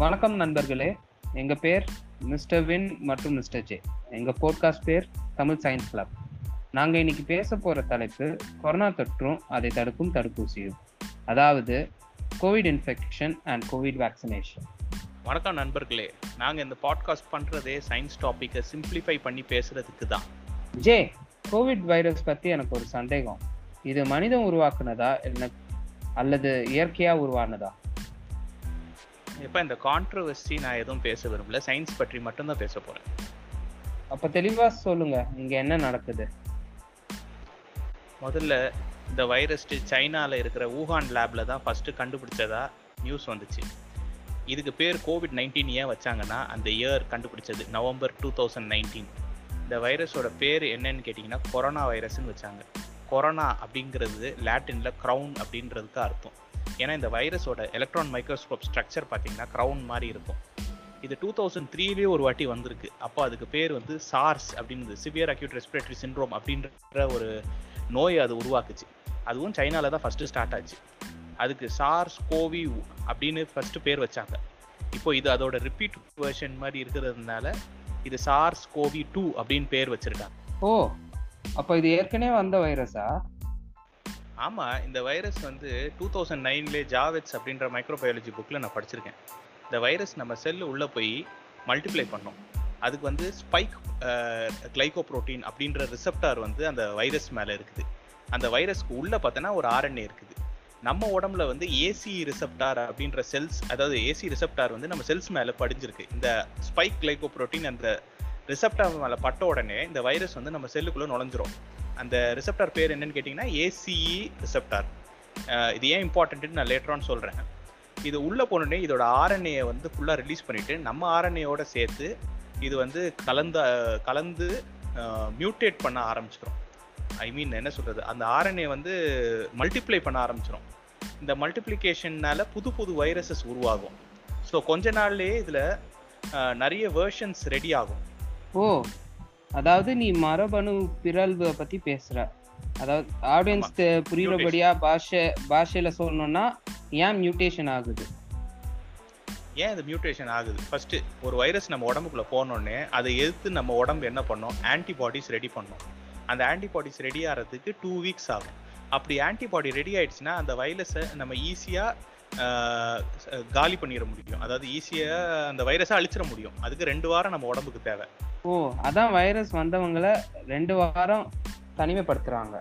வணக்கம் நண்பர்களே. எங்க பேர் மிஸ்டர் வின் மற்றும் மிஸ்டர் ஜே. எங்க போட்காஸ்ட் பேர் தமிழ் சயின்ஸ் கிளப் நாங்க இன்னைக்கு பேச போற தலைப்பு கொரோனா தொற்றும் அதை தடுக்கும் தடுப்பூசியும். அதாவது COVID infection and COVID vaccination வணக்கம் நண்பர்களே. நாங்கள் இந்த பாட்காஸ்ட் பண்ணுறதே சயின்ஸ் டாப்பிக்கை சிம்பிளிஃபை பண்ணி பேசுறதுக்கு தான். ஜே கோவிட் வைரஸ் பத்தி எனக்கு ஒரு சந்தேகம். இது மனிதன் உருவாக்குனதா என்ன அல்லது இயற்கையா உருவானதா? இப்போ இந்த கான்ட்ரவர்சி நான் எதுவும் பேச விரும்பல. சயின்ஸ் பற்றி மட்டும்தான் பேச போகிறேன் அப்ப தெளிவா சொல்லுங்க இங்க என்ன நடக்குது? முதல்ல இந்த வைரஸ் சைனாவில் இருக்கிற ஊகான் லேபில் தான் ஃபஸ்ட்டு கண்டுபிடிச்சதா நியூஸ் வந்துச்சு. இதுக்கு பேர் கோவிட் நைன்டீன் ஏன் வச்சாங்கன்னா அந்த இயர் கண்டுபிடிச்சது நவம்பர் டூ தௌசண்ட் நைன்டீன் இந்த வைரஸோட பேர் என்னன்னு கேட்டிங்கன்னா கொரோனா வைரஸ்னு வச்சாங்க. கொரோனா அப்படிங்கிறது லாட்டினில் க்ரௌன் அப்படின்றதுக்கு அர்த்தம். ஏன்னா இந்த வைரஸோட எலக்ட்ரான் மைக்ரோஸ்கோப் ஸ்ட்ரக்சர் பார்த்தீங்கன்னா க்ரௌன் மாதிரி இருக்கும். இது டூ தௌசண்ட் த்ரீலேயே ஒரு வாட்டி வந்திருக்கு. அப்போ அதுக்கு பேர் வந்து சார்ஸ் அப்படின்னு சிவியர் அக்யூட் ரெஸ்பிரேட்டரி சிண்ட்ரோம் அப்படின்ற ஒரு நோய் அது உருவாக்குச்சு. அதுவும் சைனாவில் தான் ஃபஸ்ட்டு ஸ்டார்ட் ஆச்சு. அதுக்கு சார்ஸ் கோவி அப்படின்னு ஃபஸ்ட்டு பேர் வச்சாங்க. இப்போ இது அதோட ரிப்பீட் வேர்ஷன் மாதிரி இருக்கிறதுனால இது சார்ஸ் கோவி டூ அப்படின்னு பேர் வச்சிருக்காங்க. ஓ அப்போ இது ஏற்கனவே வந்த வைரஸா? ஆமாம் இந்த வைரஸ் வந்து டூ தௌசண்ட் நைன்லேயே ஜாவெட்ஸ் அப்படின்ற மைக்ரோபயாலஜி புக்கில் நான் படிச்சிருக்கேன். இந்த வைரஸ் நம்ம செல்லு உள்ளே போய் மல்டிப்ளை பண்ணோம். அதுக்கு வந்து ஸ்பைக் கிளைகோப்ரோட்டீன் அப்படின்ற ரிசப்டார் வந்து அந்த வைரஸ் மேலே இருக்குது. அந்த வைரஸ்க்கு உள்ளே பார்த்தோன்னா ஒரு ஆர்என்ஏ இருக்குது. நம்ம உடம்புல வந்து ஏசி ரிசப்டார் அப்படின்ற செல்ஸ் அதாவது ஏசி ரிசப்டார் வந்து நம்ம செல்ஸ் மேலே படிஞ்சிருக்கு. இந்த ஸ்பைக் கிளைகோப்ரோட்டீன் அந்த ரிசப்டார் மேலே பட்ட உடனே இந்த வைரஸ் வந்து நம்ம செல்லுக்குள்ளே நுழைஞ்சிரும். அந்த ரிசப்டார் பேர் என்னன்னு கேட்டிங்கன்னா ஏசிஇ ரிசப்டார் இது ஏன் இம்பார்ட்டன்ட்னு நான் லேட்டரான் சொல்கிறேன் இது உள்ளே போனோடனே இதோட ஆர்என்ஏயை வந்து ஃபுல்லாக ரிலீஸ் பண்ணிவிட்டு நம்ம ஆர்என்ஏயோட சேர்த்து இது வந்து கலந்த கலந்து மியூட்டேட் பண்ண ஆரம்பிச்சிடும் ஐ மீன் என்ன சொல்கிறது அந்த ஆர்என்ஏ வந்து மல்டிப்ளை பண்ண ஆரம்பிச்சிடும் இந்த மல்டிப்ளிகேஷன்னால் புது புது வைரஸஸ் உருவாகும். ஸோ கொஞ்ச நாள்லேயே இதில் நிறைய வேர்ஷன்ஸ் ரெடி ஆகும். ஓ. அதாவது நீ மரபணு பிறழ்வு பத்தி பேசுற. அதாவது ஆடியன்ஸ் புரியுறபடியா பாஷை பாஷையில சொல்லணும்னா ஏன் மியூட்டேஷன் ஆகுது? ஏன் இது மியூட்டேஷன் ஆகுது? ஃபர்ஸ்ட் ஒரு வைரஸ் நம்ம உடம்புக்குள்ள போனோடனே அதை எதிர்த்து நம்ம உடம்பு என்ன பண்ணோம்? ஆன்டிபாடிஸ் ரெடி பண்ணோம். அந்த ஆன்டிபாடிஸ் ரெடி ஆகிறதுக்கு டூ வீக்ஸ் ஆகும். அப்படி ஆன்டிபாடி ரெடி ஆயிடுச்சுன்னா அந்த வைரஸை நம்ம ஈஸியாக காலி பண்ணிட முடியும். அதாவது ஈஸியாக அந்த வைரஸை அழிச்சிட முடியும். அதுக்கு ரெண்டு வாரம் நம்ம உடம்புக்கு தேவை. ஓ அதான் வைரஸ் வந்தவங்கள ரெண்டு வாரம் தனிமைப்படுத்துறாங்க.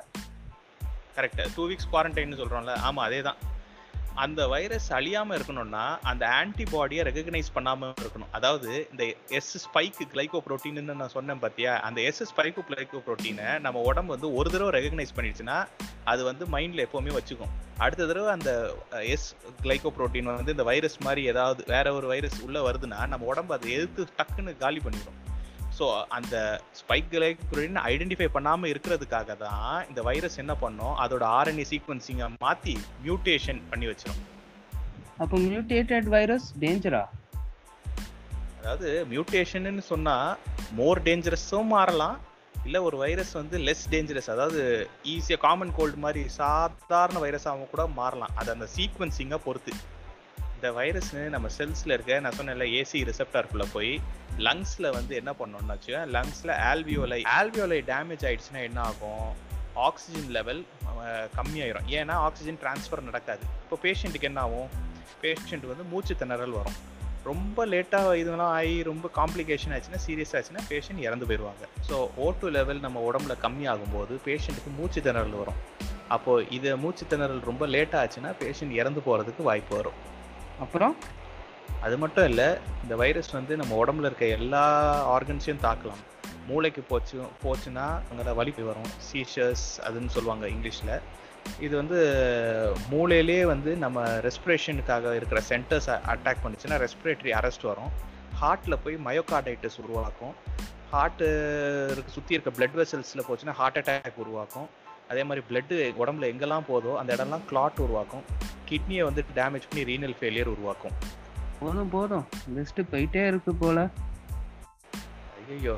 கரெக்ட் டூ வீக்ஸ் குவாரண்டைன்னு சொல்கிறோம்ல ஆமாம் அதே தான் அந்த வைரஸ் அழியாமல் இருக்கணும்னா அந்த ஆன்டிபாடியை ரெகக்னைஸ் பண்ணாமல் இருக்கணும். அதாவது இந்த எஸ் ஸ்பைக்கு கிளைகோ ப்ரோட்டீன்னு நான் சொன்னேன் பார்த்தியா அந்த எஸ் ஸ்பைக்கு கிளைகோ ப்ரோட்டீனை நம்ம உடம்பு வந்து ஒரு தடவை ரெகக்னைஸ் பண்ணிடுச்சுன்னா அது வந்து மைண்டில் எப்போவுமே வச்சுக்கும். அடுத்த தடவை அந்த எஸ் கிளைகோ ப்ரோட்டீன் வந்து இந்த வைரஸ் மாதிரி ஏதாவது வேற ஒரு வைரஸ் உள்ளே வருதுன்னா நம்ம உடம்பு அதை எதிர்த்து டக்குன்னு காலி பண்ணிடும் ஸோ அந்த ஸ்பைக் கிளைக்ரோட்டின் ஐடென்டிஃபை பண்ணாமல் இருக்கிறதுக்காக தான் இந்த வைரஸ் என்ன பண்ணோம்? அதோட ஆர்என்ஏ சீக்வன்சிங்கை மாற்றி மியூட்டேஷன் பண்ணி வச்சிடும் அப்போ மியூட்டேட்டட் வைரஸ் டேஞ்சரா அதாவது மியூட்டேஷன்னு சொன்னால் மோர் டேஞ்சரஸும் மாறலாம். இல்லை ஒரு வைரஸ் வந்து லெஸ் டேஞ்சரஸ் அதாவது ஈஸியாக காமன் கோல்டு மாதிரி சாதாரண வைரஸாகவும் கூட மாறலாம். அது அந்த சீக்வன்சிங்கை பொறுத்து. இந்த வைரஸ் நம்ம செல்ஸில் இருக்க நான் சொன்னேன்ல ஏசி ரிசப்டார்க்குள்ளே போய் லங்ஸில் வந்து என்ன பண்ணோம்னு வச்சுக்கோங்க லங்ஸில் ஆல்வியோலை ஆல்வியோலை டேமேஜ் ஆயிடுச்சுன்னா என்ன ஆகும்? ஆக்சிஜன் லெவல் கம்மியாயிரும். ஏன்னா ஆக்சிஜன் டிரான்ஸ்ஃபர் நடக்காது. இப்போ பேஷண்ட்டுக்கு என்ன ஆகும்? பேஷண்ட் வந்து மூச்சு திணறல் வரும். ரொம்ப லேட்டாக இதெல்லாம் ஆகி ரொம்ப காம்ப்ளிகேஷன் ஆச்சுன்னா சீரியஸ் ஆச்சுன்னா பேஷண்ட் இறந்து போயிடுவாங்க. ஸோ ஓட்டு லெவல் நம்ம உடம்புல கம்மியாகும் போது பேஷண்ட்டுக்கு மூச்சு திணறல் வரும். அப்போது இது மூச்சு திணறல் ரொம்ப லேட்டாக ஆச்சுன்னா பேஷண்ட் இறந்து போகிறதுக்கு வாய்ப்பு வரும். அப்புறம்? அது மட்டும் இல்லை இந்த வைரஸ் வந்து நம்ம உடம்புல இருக்க எல்லா ஆர்கன்ஸையும் தாக்கலாம். மூளைக்கு போச்சு போச்சுன்னா அங்கே வலி வரும். சீஷர்ஸ் அதுன்னு சொல்லுவாங்க இங்கிலீஷில். இது வந்து மூளையிலே வந்து நம்ம ரெஸ்பிரேஷனுக்காக இருக்கிற சென்டர்ஸ் அட்டாக் பண்ணிச்சுன்னா ரெஸ்பிரேட்டரி அரெஸ்ட் வரும். ஹார்ட்டில் போய் மயோகார்டைட்டிஸ் உருவாக்கும். ஹார்ட்டு சுற்றி இருக்க பிளட் வெசல்ஸில் போச்சுன்னா ஹார்ட் அட்டாக் உருவாக்கும். அதே மாதிரி பிளட்டு உடம்புல எங்கெல்லாம் போதோ அந்த இடம்லாம் கிளாட் உருவாக்கும். கிட்னியை வந்து டேமேஜ் பண்ணி ரீனல் ஃபெயிலியர் உருவாக்கும். போதும் போதும். லிஸ்ட் போயிட்டே இருக்கு போல. ஐயோ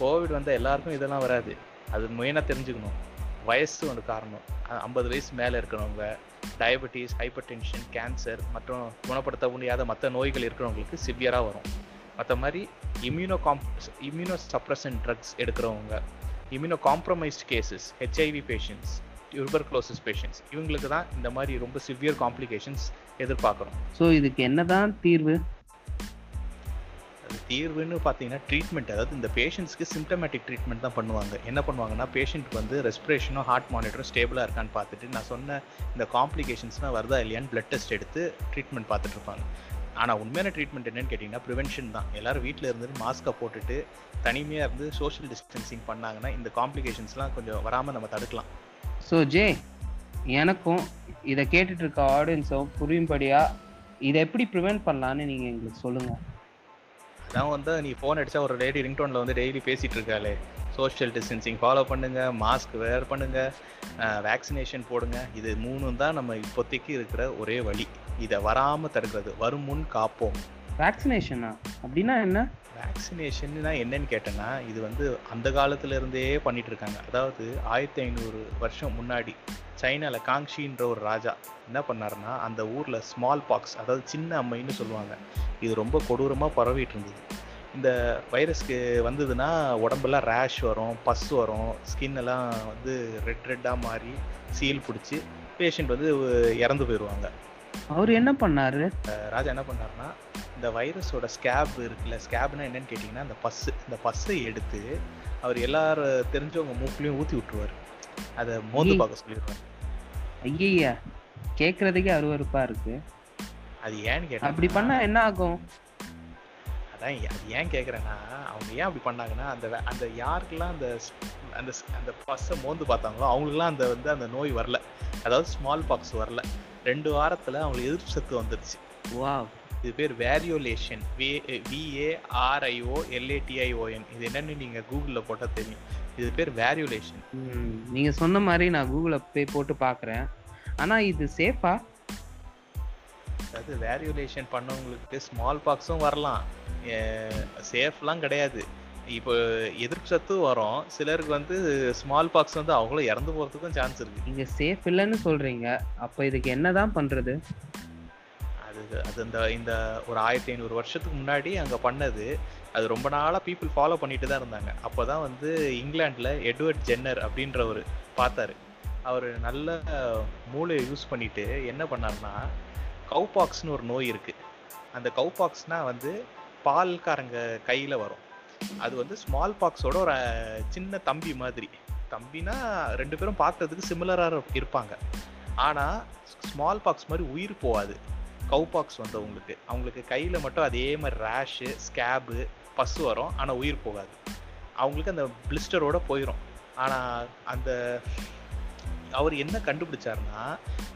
கோவிட் வந்தால் எல்லாருக்கும் இதெல்லாம் வராது. அது மெயினாக தெரிஞ்சுக்கணும். வயசு ஒரு காரணம். ஐம்பது வயசு மேலே இருக்கிறவங்க டயபெட்டிஸ் ஹைப்பர் டென்ஷன் கேன்சர் மற்றும் குணப்படுத்த முடியாத மற்ற நோய்கள் இருக்கிறவங்களுக்கு சிவியராக வரும். மற்ற மாதிரி immuno com immuno suppression drugs எடுக்கிறவங்க immuno compromised cases HIV patients tuberculosis patients இவங்களுக்கு தான் இந்த மாதிரி ரொம்ப சிவியர் காம்ப்ளிகேஷன்ஸ் எதிர்பார்க்குறோம் ஸோ இதுக்கு என்னதான் தீர்வு? அது தீர்வுன்னு பார்த்தீங்கன்னா ட்ரீட்மெண்ட் அதாவது இந்த பேஷண்ட்ஸ்க்கு சிம்டமேட்டிக் ட்ரீட்மெண்ட் தான் பண்ணுவாங்க. என்ன பண்ணுவாங்கன்னா பேஷண்ட்க்கு வந்து ரெஸ்பிரேஷனும் ஹார்ட் மானிட்டரும் ஸ்டேபிளாக இருக்கான்னு பார்த்துட்டு நான் சொன்ன இந்த காம்ப்ளிகேஷன்ஸ்லாம் வருதா இல்லையான்னு பிளட் டெஸ்ட் எடுத்து ட்ரீட்மெண்ட் பார்த்துட்டு இருப்பாங்க. ஆனால் உண்மையான ட்ரீட்மெண்ட் என்னன்னு கேட்டிங்கன்னா ப்ரிவென்ஷன் தான். எல்லாரும் வீட்டில் இருந்துட்டு மாஸ்க்கை போட்டுட்டு தனிமையாக இருந்து சோஷியல் டிஸ்டன்சிங் பண்ணாங்கன்னா இந்த காம்ப்ளிகேஷன்ஸ்லாம் கொஞ்சம் வராமல் நம்ம தடுக்கலாம். ஸோ ஜே எனக்கும் இதை கேட்டுட்டு இருக்க ஆடியன்ஸும் புரியும்படியா இதை எப்படி ப்ரிவென்ட் பண்ணலான்னு நீங்கள் எங்களுக்கு சொல்லுங்கள் அதான் வந்து நீ ஃபோன் அடிச்சா ஒரு லேடி ரிங்டோனில் வந்து டெய்லி பேசிட்டு இருக்காளே சோஷியல் டிஸ்டன்சிங் ஃபாலோ பண்ணுங்க மாஸ்க் வேர் பண்ணுங்க வேக்சினேஷன் போடுங்க. இது மூணும் தான் நம்ம இப்போதைக்கு இருக்கிற ஒரே வழி. இதை வராமல் தடுக்கிறது. வரும் முன் காப்போம். வேக்சினேஷனா அப்படின்னா என்ன? வேக்சினேஷன்னா என்னன்னு கேட்டேன்னா இது வந்து அந்த காலத்துல இருந்தே பண்ணிட்டு இருக்காங்க அதாவது ஆயிரத்தி ஐநூறு வருஷம் முன்னாடி சைனால காங்ஷின்ற ஒரு ராஜா என்ன பண்ணாருன்னா அந்த ஊர்ல ஸ்மால் பாக்ஸ் அதாவது சின்ன அம்மைன்னு சொல்லுவாங்க. இது ரொம்ப கொடூரமா பரவிட்டு இருந்தது இந்த வைரஸ்க்கு வந்ததுன்னா உடம்பெல்லாம் ரேஷ் வரும் பஸ் வரும் ஸ்கின் எல்லாம் வந்து ரெட் ரெட்டாக மாறி சீல் பிடிச்சி பேஷண்ட் வந்து இறந்து போயிடுவாங்க. அவர் என்ன பண்ணாரு? ராஜா என்ன பண்ணாருன்னா இந்த வைரஸோட ஸ்கேப் இருக்குல்ல ஸ்கேப்னா என்னன்னு கேட்டிங்கன்னா அந்த பஸ்ஸு இந்த பஸ்ஸை எடுத்து அவர் எல்லாரும் தெரிஞ்சவங்க மூக்குலையும் ஊற்றி விட்டுருவார். அதை மோந்து. பார்க்க சொல்லிடுவார் ஐயா கேட்கறதுக்கே அருவருப்பா இருக்கு. அது ஏன்னு கேட்டா அப்படி பண்ணா என்ன ஆகும்? அதான் அது ஏன் கேட்குறேன்னா அவங்க ஏன் அப்படி பண்ணாங்கன்னா அந்த வே- அந்த யாருக்கெல்லாம் அந்த அந்த அந்த பஸ்ஸை மோந்து பார்த்தாங்களோ அவங்களுக்குலாம் அந்த வந்து அந்த நோய் வரல. அதாவது ஸ்மால் பாக்ஸ் வரல. ரெண்டு வாரத்தில் அவங்களுக்கு எதிர்ப்பு சத்து வந்துருச்சு. வாவ். இது பேர் வேரியோலேஷன் வி விஏஆர்ஐஓ எல்ஏடிஐஓஎன் இது என்னன்னு நீங்க கூகுள்ல போட்டா தெரியும். இது பேர் வேரியோலேஷன் ம், நீங்க சொன்ன மாதிரி நான் கூகுள போய் போட்டு பார்க்கறேன் ஆனா இது சேஃபா அதாவது வேரியோலேஷன் பண்ணவங்களுக்கு ஸ்மால் பாக்ஸும் வரலாம். சேஃப்லாம் கிடையாது. இப்போ எதிர்ப்பு சத்து வரும். சிலருக்கு வந்து ஸ்மால் பாக்ஸ் வந்து அவங்களும் இறந்து போறதுக்கும் சான்ஸ் இருக்கு. நீங்க சேஃப் இல்லைன்னு சொல்றீங்க. அப்ப இதுக்கு என்னதான் பண்றது? அது அது இந்த இந்த ஒரு ஆயிரத்தி ஐநூறு வருஷத்துக்கு முன்னாடி அங்கே பண்ணது. அது ரொம்ப நாளாக பீப்புள் ஃபாலோ பண்ணிட்டு தான் இருந்தாங்க. அப்போ தான் வந்து இங்கிலாண்டில் எட்வர்ட் ஜென்னர் அப்படின்றவர் பார்த்தாரு. அவர் நல்ல மூளையை யூஸ் பண்ணிட்டு என்ன பண்ணாருன்னா கவுபாக்ஸ்னு ஒரு நோய் இருக்குது அந்த கவுபாக்ஸ்னால் வந்து பால்காரங்க கையில் வரும். அது வந்து ஸ்மால் பாக்ஸோட ஒரு சின்ன தம்பி மாதிரி. தம்பினா ரெண்டு பேரும் பார்க்கறதுக்கு சிமிலராக இருப்பாங்க. ஆனால் ஸ்மால் பாக்ஸ் மாதிரி உயிர் போகாது. கவுபாக்ஸ் வந்தவங்களுக்கு அவங்களுக்கு கையில் மட்டும் அதே மாதிரி ரேஷு ஸ்கேபு பஸ் வரும். ஆனால் உயிர் போகாது. அவங்களுக்கு அந்த பிளிஸ்டரோட போயிடும் ஆனால் அந்த அவர் என்ன கண்டுபிடிச்சாருன்னா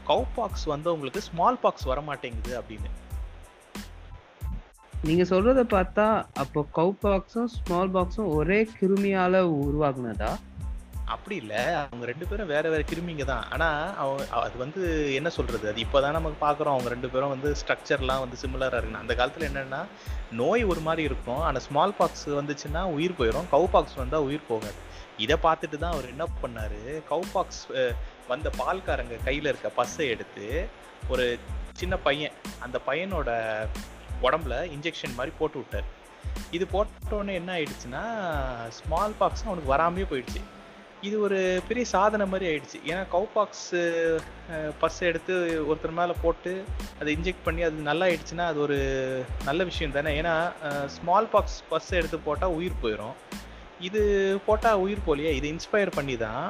கவுபாக்ஸ் வந்தவங்களுக்கு ஸ்மால் பாக்ஸ் வர மாட்டேங்குது அப்படின்னு. நீங்க சொல்றத பார்த்தா அப்போ கவு பாக்ஸும் ஸ்மால் பாக்ஸும் ஒரே கிருமியால உருவாகுனதா அப்படி இல்லை. அவங்க ரெண்டு பேரும் வேற வேற கிருமிங்க தான். ஆனால் அவங்க அது வந்து என்ன சொல்றது? அது இப்போதான் நமக்கு பார்க்குறோம் அவங்க ரெண்டு பேரும் வந்து ஸ்ட்ரக்சர்லாம் வந்து சிமிலராக இருக்குன்னு. அந்த காலத்தில் என்னன்னா நோய் ஒரு மாதிரி இருக்கும். ஆனால் ஸ்மால் பாக்ஸ் வந்துச்சுன்னா உயிர் போயிடும் கவு பாக்ஸ் வந்தால் உயிர் போகாது. இதை பார்த்துட்டு தான் அவர் என்ன பண்ணாரு? கவு பாக்ஸ் வந்த பால்காரங்க கையில் இருக்க பஸ்ஸை எடுத்து ஒரு சின்ன பையன் அந்த பையனோட உடம்புல இன்ஜெக்ஷன் மாதிரி போட்டு விட்டார். இது போட்டோன்னே என்ன ஆயிடுச்சுன்னா ஸ்மால் பாக்ஸ் அவனுக்கு வராமையே போயிடுச்சு. இது ஒரு பெரிய சாதனை மாதிரி ஆயிடுச்சு. ஏன்னா கவுபாக்ஸ் பஸ் எடுத்து ஒருத்தர் மேலே போட்டு அதை இன்ஜெக்ட் பண்ணி அது நல்லா ஆயிடுச்சுன்னா அது ஒரு நல்ல விஷயம் தானே? ஏன்னா ஸ்மால் பாக்ஸ் பஸ் எடுத்து போட்டால் உயிர் போயிடும் இது போட்டால் உயிர் போலியா இது இன்ஸ்பயர் பண்ணி தான்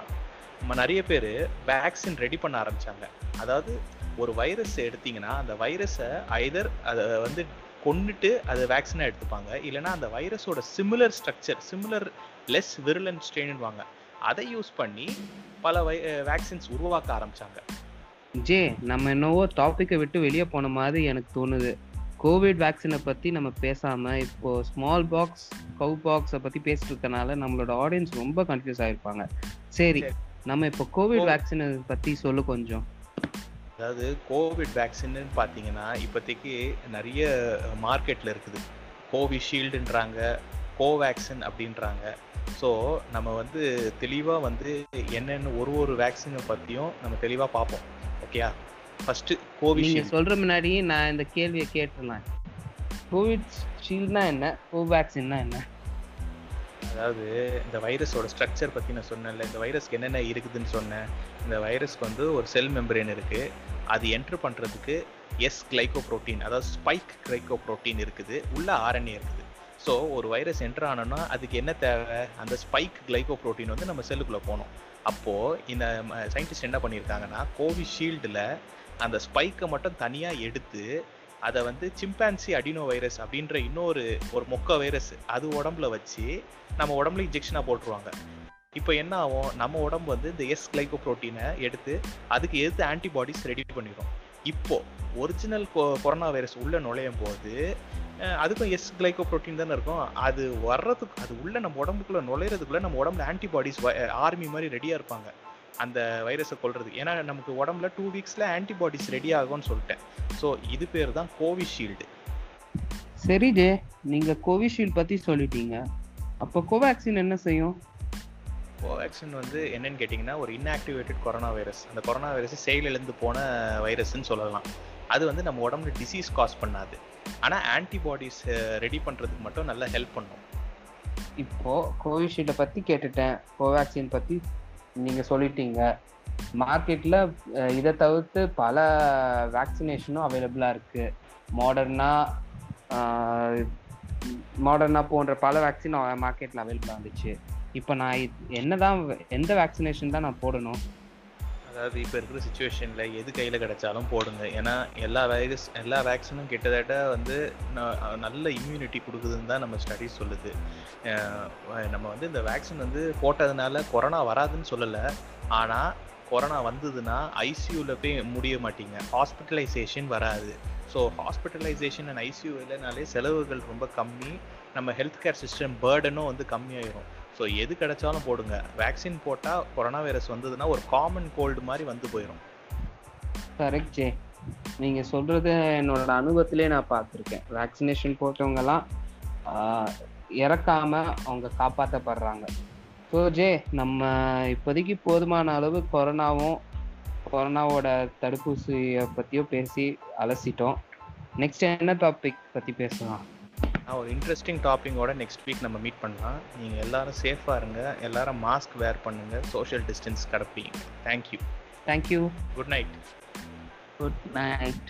நம்ம நிறைய பேர் வேக்சின் ரெடி பண்ண ஆரம்பித்தாங்க அதாவது ஒரு வைரஸ் எடுத்திங்கன்னா அந்த வைரஸை ஐதர் அதை வந்து கொண்டுட்டு அதை வேக்சினாக எடுத்துப்பாங்க. இல்லைன்னா அந்த வைரஸோட similar structure similar less virulent ஸ்ட்ரெயின்வாங்க அதை யூஸ் பண்ணி பல வை வேக்சின்ஸ் உருவாக்க ஆரம்பிச்சாங்க. ஜே நம்ம என்னவோ டாபிக்கை விட்டு வெளியே போன மாதிரி எனக்கு தோணுது. கோவிட் வேக்சினை பத்தி நம்ம பேசாம இப்போ ஸ்மால் பாக்ஸ் கவு பாக்ஸை பத்தி பேசிட்டு இருக்கனால நம்மளோட ஆடியன்ஸ் ரொம்ப கன்ஃபியூஸ் ஆயிருப்பாங்க. சரி. நம்ம இப்போ கோவிட் வேக்சினை பத்தி சொல்லு கொஞ்சம். அதாவது கோவிட் வேக்சின்னு பார்த்தீங்கன்னா இப்போதைக்கு நிறைய மார்க்கெட்டில் இருக்குது. கோவிஷீல்டுன்றாங்க கோவேக்சின் அப்படின்றாங்க. ஸோ நம்ம வந்து தெளிவாக வந்து என்னென்ன ஒரு ஒரு வேக்சினை பற்றியும் நம்ம தெளிவாக பார்ப்போம். ஓகேயா ஃபர்ஸ்ட் நீங்க கோவிஷீல்டு சொல்ற முன்னாடி நான் இந்த கேள்வியை கேட்டுடலாம் கோவிட் ஷீல்ட்னா என்ன? கோவேக்சின்னா என்ன? அதாவது இந்த வைரஸோட ஸ்ட்ரக்சர் பற்றி நான் சொன்னேன்ல இந்த வைரஸ்க்கு என்னென்ன இருக்குதுன்னு சொன்னேன். இந்த வைரஸ்க்கு வந்து ஒரு செல் மெம்பரேன் இருக்குது அது என்ட்ரு பண்ணுறதுக்கு எஸ் கிளைகோப்ரோட்டீன் அதாவது ஸ்பைக் கிளைகோப்ரோட்டீன் இருக்குது. உள்ள ஆர்என்ஏ இருக்குது. ஸோ ஒரு வைரஸ் என்ட்ரு ஆனோன்னா அதுக்கு என்ன தேவை? அந்த ஸ்பைக் கிளைகோ ப்ரோட்டீன் வந்து நம்ம செல்லுக்குள்ளே போகணும். அப்போது இந்த சயின்டிஸ்ட் என்ன பண்ணியிருக்காங்கன்னா கோவிஷீல்டில் அந்த ஸ்பைக்கை மட்டும் தனியாக எடுத்து அதை வந்து சிம்பான்சி அடினோ வைரஸ் அப்படின்ற இன்னொரு ஒரு மொக்க வைரஸ் அது உடம்புல வச்சு நம்ம உடம்புல இன்ஜெக்ஷனாக போட்டுருவாங்க. இப்போ என்ன ஆகும்? நம்ம உடம்பு வந்து இந்த எஸ் கிளைகோப்ரோட்டீனை எடுத்து அதுக்கு எதிர்த்து ஆன்டிபாடிஸ் ரெடி பண்ணிடும் இப்போ ஒரிஜினல் கொரோனா வைரஸ் உள்ளே நுழையும் போது அதுக்கும் எஸ் கிளைகோப்ரோட்டீன் தானே இருக்கும். அது வர்றதுக்கு அது உள்ள நம்ம உடம்புக்குள்ள நுழையிறதுக்குள்ள நம்ம உடம்புல ஆன்டிபாடிஸ் ஆர்மி மாதிரி ரெடியா இருப்பாங்க. அந்த வைரஸை கொல்றதுக்கு. ஏன்னா நமக்கு உடம்புல டூ வீக்ஸ்ல ஆன்டிபாடிஸ் ரெடி ஆகும்னு சொல்லிட்டேன். ஸோ இது பேர் தான் கோவிஷீல்டு சரி ஜே. நீங்க கோவிஷீல்டு பத்தி சொல்லிட்டீங்க. அப்போ கோவேக்சின் என்ன செய்யும்? கோவேக்சின் வந்து என்னன்னு கேட்டிங்கன்னா ஒரு இன்ஆக்டிவேட்டட் கொரோனா வைரஸ் அந்த கொரோனா வைரஸ் செயலிழந்து போன வைரஸ்ன்னு சொல்லலாம். அது வந்து நம்ம உடம்புல டிசீஸ் காஸ் பண்ணாது. ஆனால் ஆன்டிபாடிஸ் ரெடி பண்ணுறதுக்கு மட்டும் நல்லா ஹெல்ப் பண்ணும். இப்போ கோவிஷீல்டை பற்றி கேட்டுட்டேன். கோவேக்சின் பற்றி நீங்கள் சொல்லிட்டீங்க. மார்க்கெட்டில் இதை தவிர்த்து பல வேக்சினேஷனும் அவைலபிளாக இருக்குது மாடர்னா மாடர்னா போன்ற பல வேக்சின் மார்க்கெட்டில் அவைலபிளாக இருந்துச்சு. இப்போ நான் என்னதான் எந்த வேக்சினேஷன் தான் நான் போடணும்? அதாவது இப்போ இருக்கிற சுச்சுவேஷனில் எது கையில் கிடைச்சாலும் போடுங்க. ஏன்னா எல்லா வைரஸ் எல்லா வேக்சினும் கிட்டத்தட்ட வந்து நல்ல இம்யூனிட்டி கொடுக்குதுன்னு தான் நம்ம ஸ்டடிஸ் சொல்லுது. நம்ம வந்து இந்த வேக்சின் வந்து போட்டதுனால கொரோனா வராதுன்னு சொல்லலை. ஆனால் கொரோனா வந்ததுன்னா ஐசியூவில் போய் முடிய மாட்டீங்க. ஹாஸ்பிட்டலைசேஷன் வராது. ஸோ ஹாஸ்பிட்டலைசேஷன் அண்ட் ஐசியூ இல்லைனாலே செலவுகள் ரொம்ப கம்மி. நம்ம ஹெல்த் கேர் சிஸ்டம் பேர்டனும் வந்து கம்மியாயிரும். ஸோ எது கிடைச்சாலும் போடுங்க. வேக்சின் போட்டால் கொரோனா வைரஸ் வந்ததுன்னா ஒரு காமன் கோல்டு மாதிரி வந்து போயிடும் கரெக்ட் ஜே நீங்கள் சொல்கிறது என்னோட அனுபவத்திலே நான் பார்த்துருக்கேன். வேக்சினேஷன் போட்டவங்கலாம் இறக்காமல் இறக்காம அவங்க காப்பாற்றப்படுறாங்க ஸோ ஜே நம்ம இப்போதைக்கு போதுமான அளவு கொரோனாவும் கொரோனாவோட தடுப்பூசியை பற்றியும் பேசி அலசிட்டோம். நெக்ஸ்ட் என்ன டாபிக் பற்றி பேசலாம்? ஒரு இன்ட்ரெஸ்டிங் டாப்பிங்கோட நெக்ஸ்ட் வீக் நம்ம மீட் பண்ணலாம். நீங்கள் எல்லாரும் சேஃபாக இருங்க. எல்லாரும் மாஸ்க் வேர் பண்ணுங்க. Social distance கடைப்பிடிங்க thank you thank you good night good night